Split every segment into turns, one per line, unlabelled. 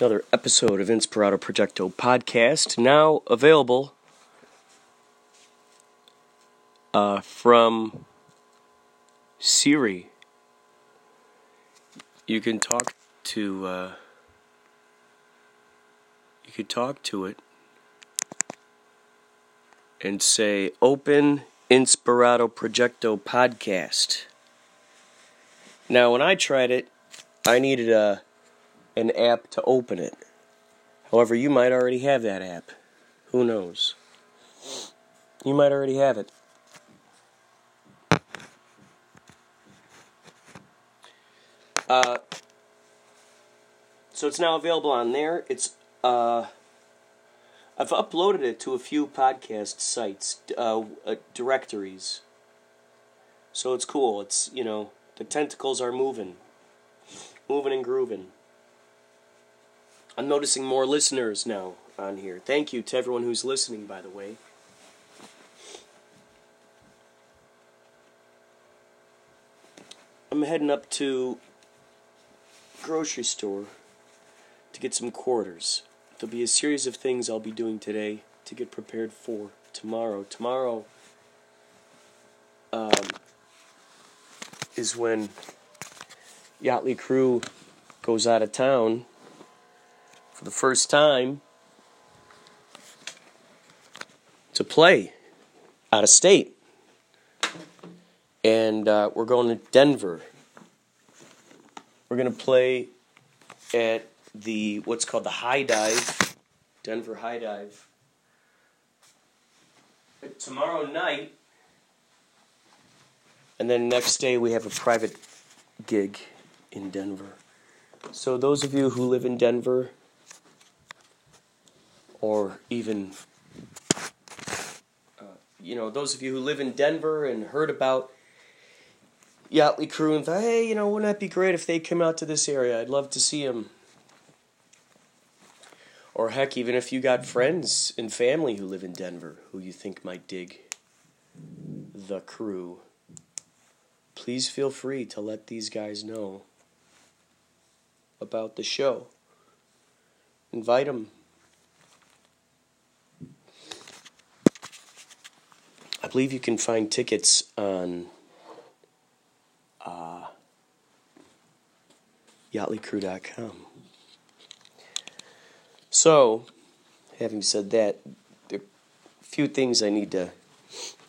another episode of Inspirato Projecto podcast, now available uh, from Siri. You can talk to uh, you could talk to it and say open Inspirato Projecto podcast. Now, when I tried it, I needed a an app to open it. However, you might already have that app. Who knows? You might already have it. Uh, so it's now available on there. It's uh, I've uploaded it to a few podcast sites, uh, uh, directories. So it's cool. It's you know the tentacles are moving, moving and grooving. I'm noticing more listeners now on here. Thank you to everyone who's listening, by the way. I'm heading up to grocery store to get some quarters. There'll be a series of things I'll be doing today to get prepared for tomorrow. Tomorrow um, is when Yachtly Crew goes out of town for the first time to play out of state. And uh, we're going to Denver. We're going to play at the what's called the High Dive, Denver High Dive. Tomorrow night, and then next day we have a private gig in Denver. So those of you who live in Denver, or even, uh, you know, those of you who live in Denver and heard about Yachtly Crew and thought, hey, you know, wouldn't that be great if they come out to this area? I'd love to see them. Or heck, even if you got friends and family who live in Denver who you think might dig the crew, please feel free to let these guys know about the show. Invite them believe you can find tickets on uh, yachtlycrew.com. So, having said that, there are a few things I need to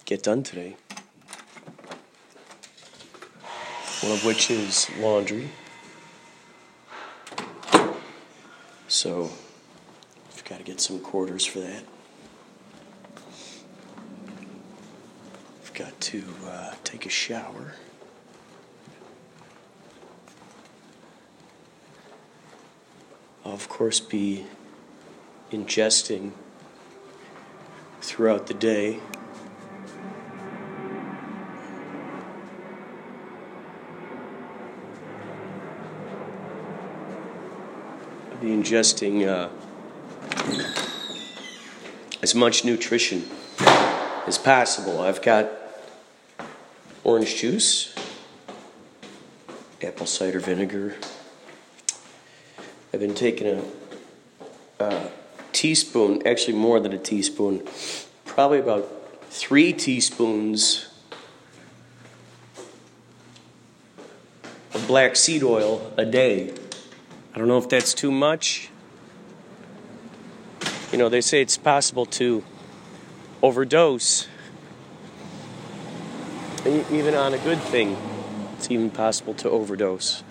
get done today. One of which is laundry. So, I've got to get some quarters for that. Got to uh, take a shower. I'll, of course, be ingesting throughout the day. Be ingesting uh, as much nutrition as possible. I've got orange juice, apple cider vinegar. I've been taking a, a teaspoon, actually more than a teaspoon, probably about three teaspoons of black seed oil a day. I don't know if that's too much. You know, they say it's possible to overdose even on a good thing, it's even possible to overdose.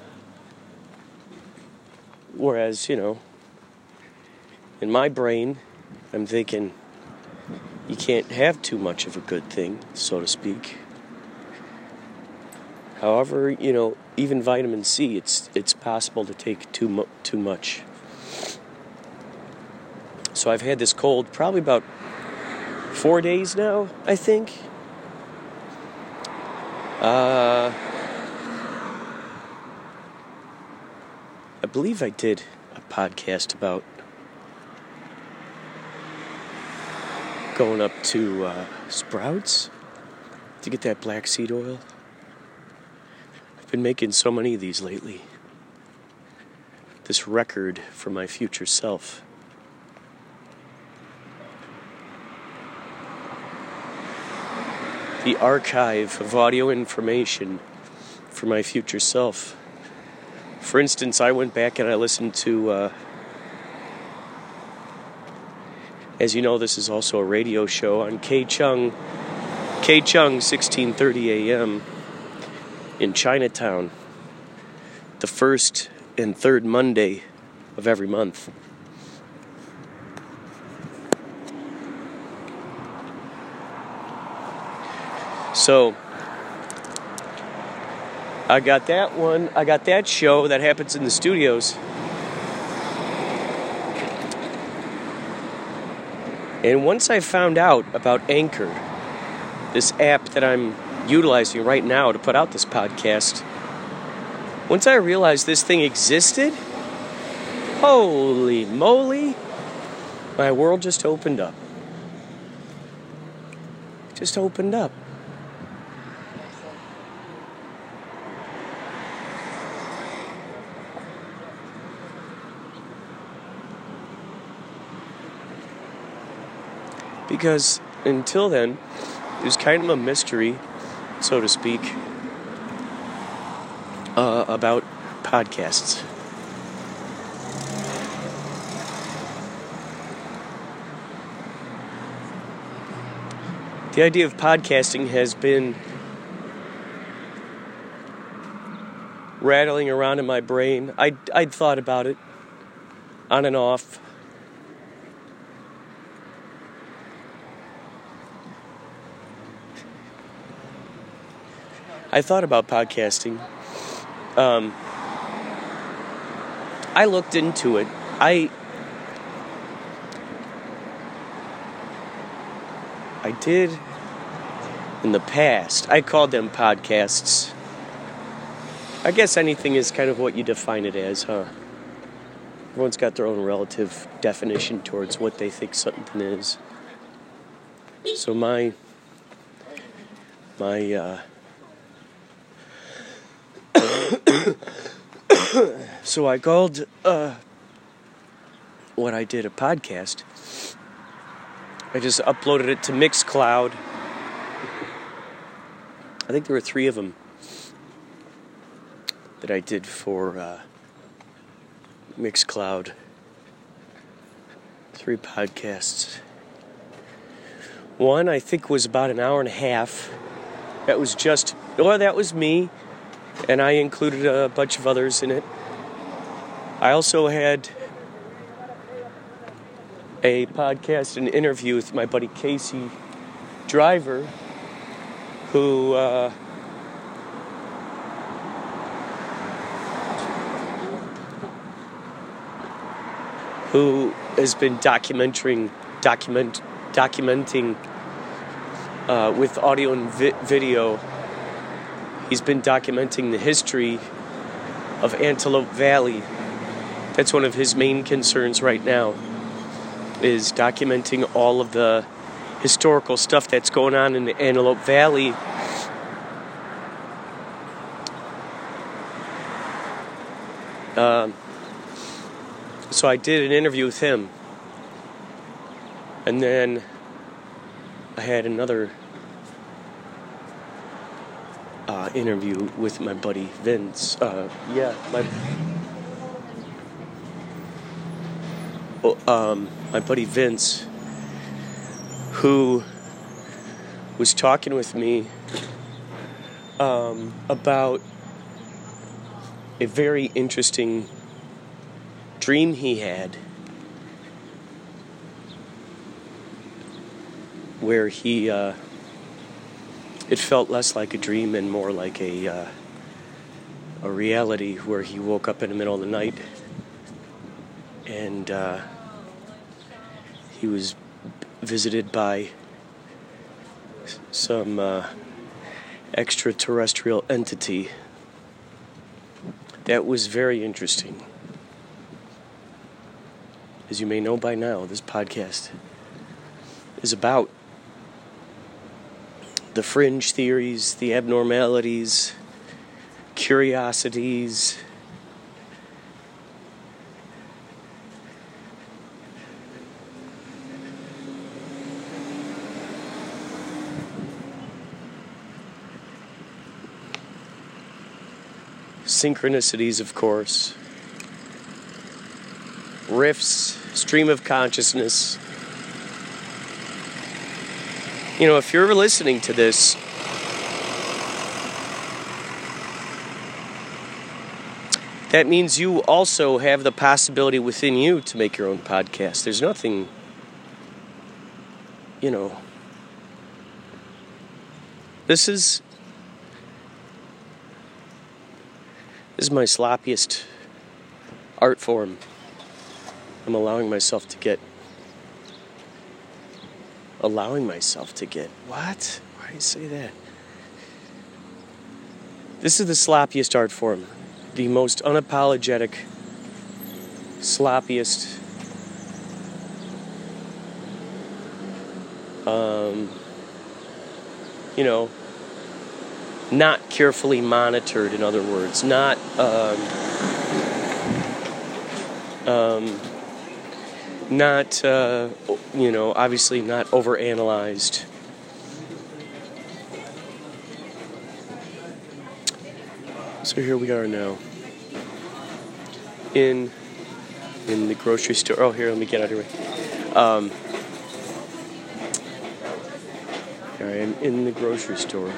Whereas, you know, in my brain, I'm thinking you can't have too much of a good thing, so to speak. However, you know, even vitamin C, it's it's possible to take too mu- too much. So I've had this cold probably about 4 days now, I think. Uh, I believe I did a podcast about going up to uh, Sprouts to get that black seed oil. I've been making so many of these lately. this record for my future self. The archive of audio information for my future self. For instance, I went back and I listened to, uh, as you know, this is also a radio show on K Chung, K Chung, 1630 a.m. in Chinatown, the first and third Monday of every month. So, I got that one. I got that show that happens in the studios. And once I found out about Anchor, this app that I'm utilizing right now to put out this podcast, once I realized this thing existed, holy moly, my world just opened up. Just opened up. Because until then, it was kind of a mystery, so to speak, uh, about podcasts. The idea of podcasting has been rattling around in my brain. I'd, I'd thought about it on and off I thought about podcasting. Um, I looked into it. I I did in the past. I called them podcasts. I guess anything is kind of what you define it as, huh? Everyone's got their own relative definition towards what they think something is. So my my uh, so I called uh, what I did a podcast. I just uploaded it to Mixcloud. I think there were three of them that I did for uh, Mixcloud. Three podcasts. One I think was about an hour and a half. That was just, well, that was me and I included a bunch of others in it. I also had a podcast and interview with my buddy Casey Driver, who uh, who has been documenting document documenting uh, with audio and vi- video He's been documenting the history of Antelope Valley. That's one of his main concerns right now is documenting all of the historical stuff that's going on in the Antelope Valley. Um, so I did an interview with him. And then I had another uh, interview with my buddy Vince. Uh, yeah, my oh, um, my buddy Vince, who was talking with me um, about a very interesting dream he had. Where he uh, it felt less like a dream and more like a uh, a reality where he woke up in the middle of the night and uh, he was visited by some uh, extraterrestrial entity that was very interesting. As you may know by now, this podcast is about the fringe theories, the abnormalities, curiosities. Synchronicities, of course, rifts, stream of consciousness. You know, if you're listening to this, that means you also have the possibility within you to make your own podcast. There's nothing, you know, this is this is my sloppiest art form. I'm allowing myself to get allowing myself to get what? Why do you say that? This is the sloppiest art form, the most unapologetic, sloppiest. Um, you know, not carefully monitored, in other words, not um, um, not uh, you know, obviously not overanalyzed. So here we are now in in the grocery store. Oh, here, let me get out of here. Um, here I am in the grocery store.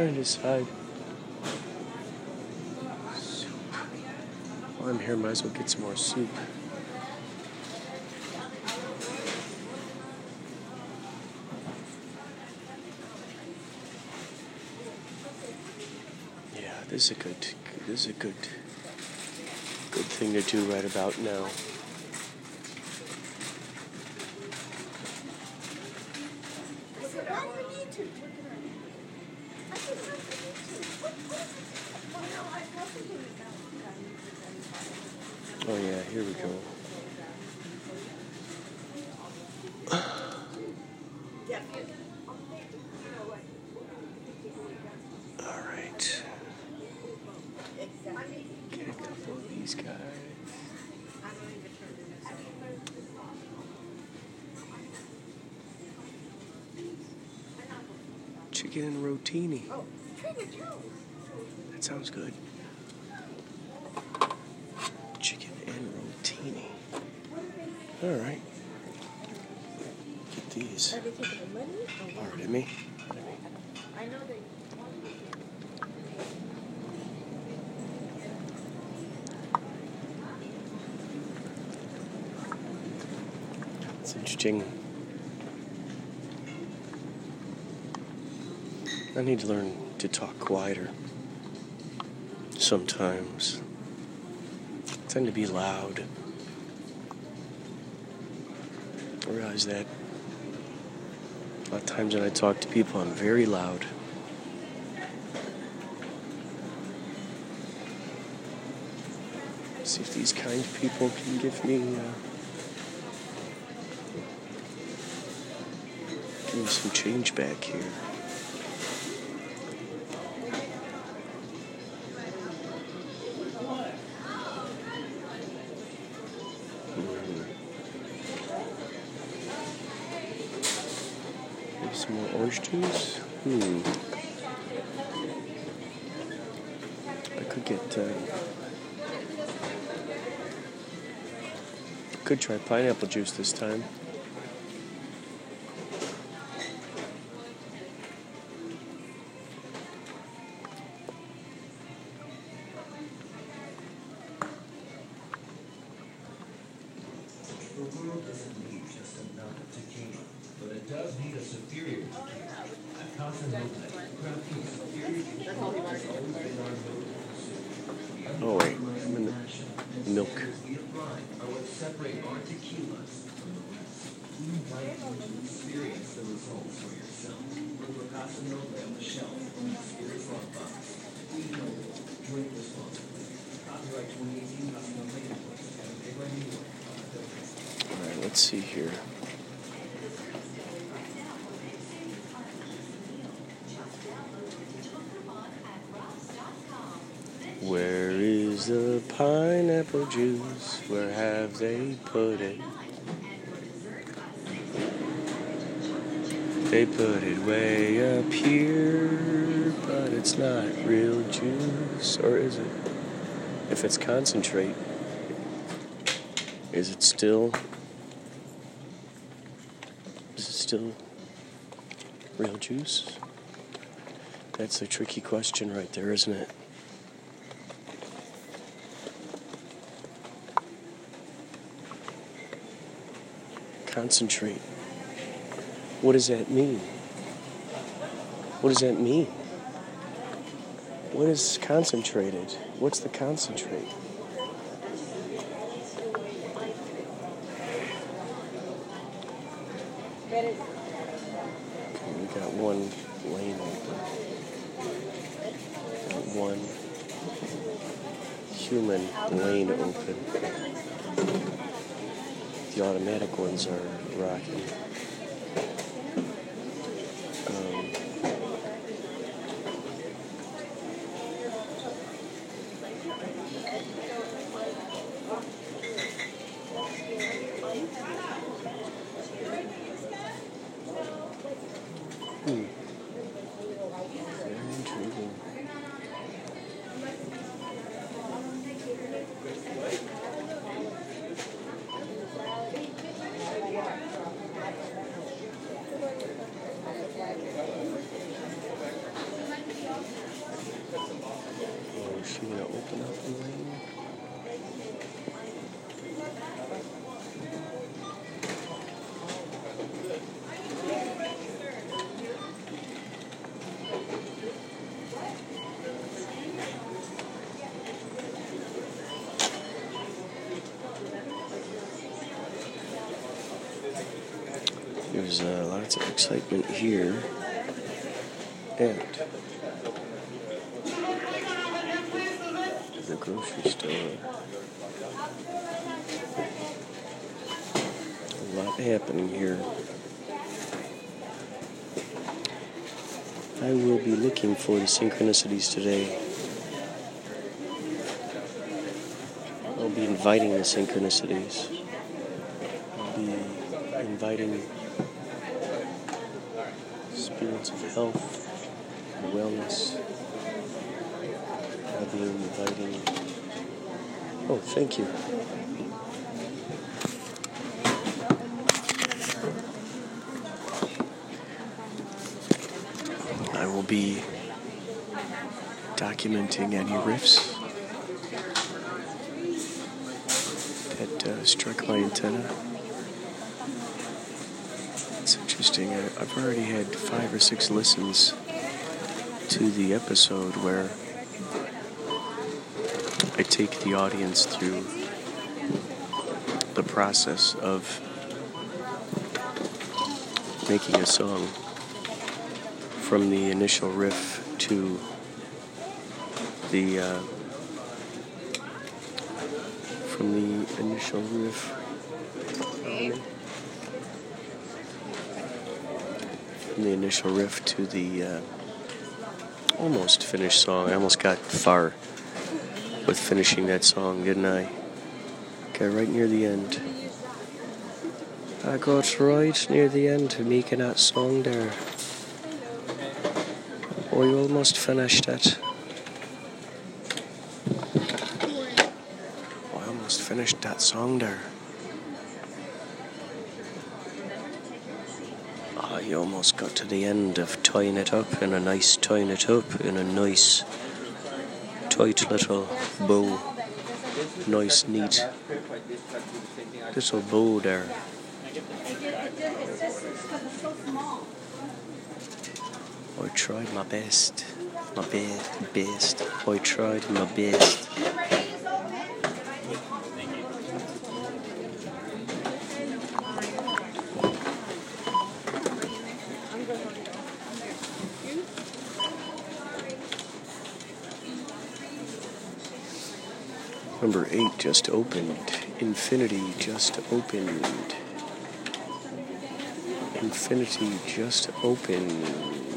Trying to decide. Soup. While I'm here, might as well get some more soup. Yeah, this is a good, this is a good, good thing to do right about now. Oh, chicken and rotini. That sounds good. Chicken and rotini. All right. Get these.
Are they taking the money?
Pardon me.
I know they.
It's interesting. I need to learn to talk quieter. Sometimes. I tend to be loud. I realize that. A lot of times when I talk to people, I'm very loud. See if these kind people can give me. Uh, Give me some change back here. More oysters. Hmm. I could get. Uh, could try pineapple juice this time.
The world doesn't need just another tequila, but it does need a superior tequila. Casa superior tequila has always been our.
Oh, wait. I'm in the milk.
We apply are what separate our tequilas from the rest. Invite you to experience the results for yourself. Casa on the shelf on the Spirits Rock box. Drink responsibly. Copyright 2018 Casa York.
Let's see here. Where is the pineapple juice? Where have they put it? They put it way up here, but it's not real juice, or is it? If it's concentrate, is it still? Still real juice? That's a tricky question right there, isn't it? Concentrate. What does that mean? What does that mean? What is concentrated? What's the concentrate? Okay, we got one lane open. Got one human lane open. The automatic ones are rocking. Um, hmm. Very intriguing. Oh, is she gonna open up the lane? There's uh, lots of excitement here at the grocery store. A lot happening here. I will be looking for the synchronicities today. I'll be inviting the synchronicities. I'll be inviting of health and wellness. Be inviting. Oh, thank you. I will be documenting any riffs that uh, struck my antenna. Interesting. I've already had five or six listens to the episode where I take the audience through the process of making a song from the initial riff to the uh, from the initial riff from the initial riff to the uh, almost finished song. I almost got far with finishing that song, didn't I? Got right near the end. I got right near the end to making that song there. Oh, you almost finished it. I almost finished that song there. You almost got to the end of tying it up in a nice tying it up in a nice tight little bow. Nice, neat little bow there. I tried my best. My be- best. I tried my best. Number eight just opened. Infinity just opened. Infinity just opened.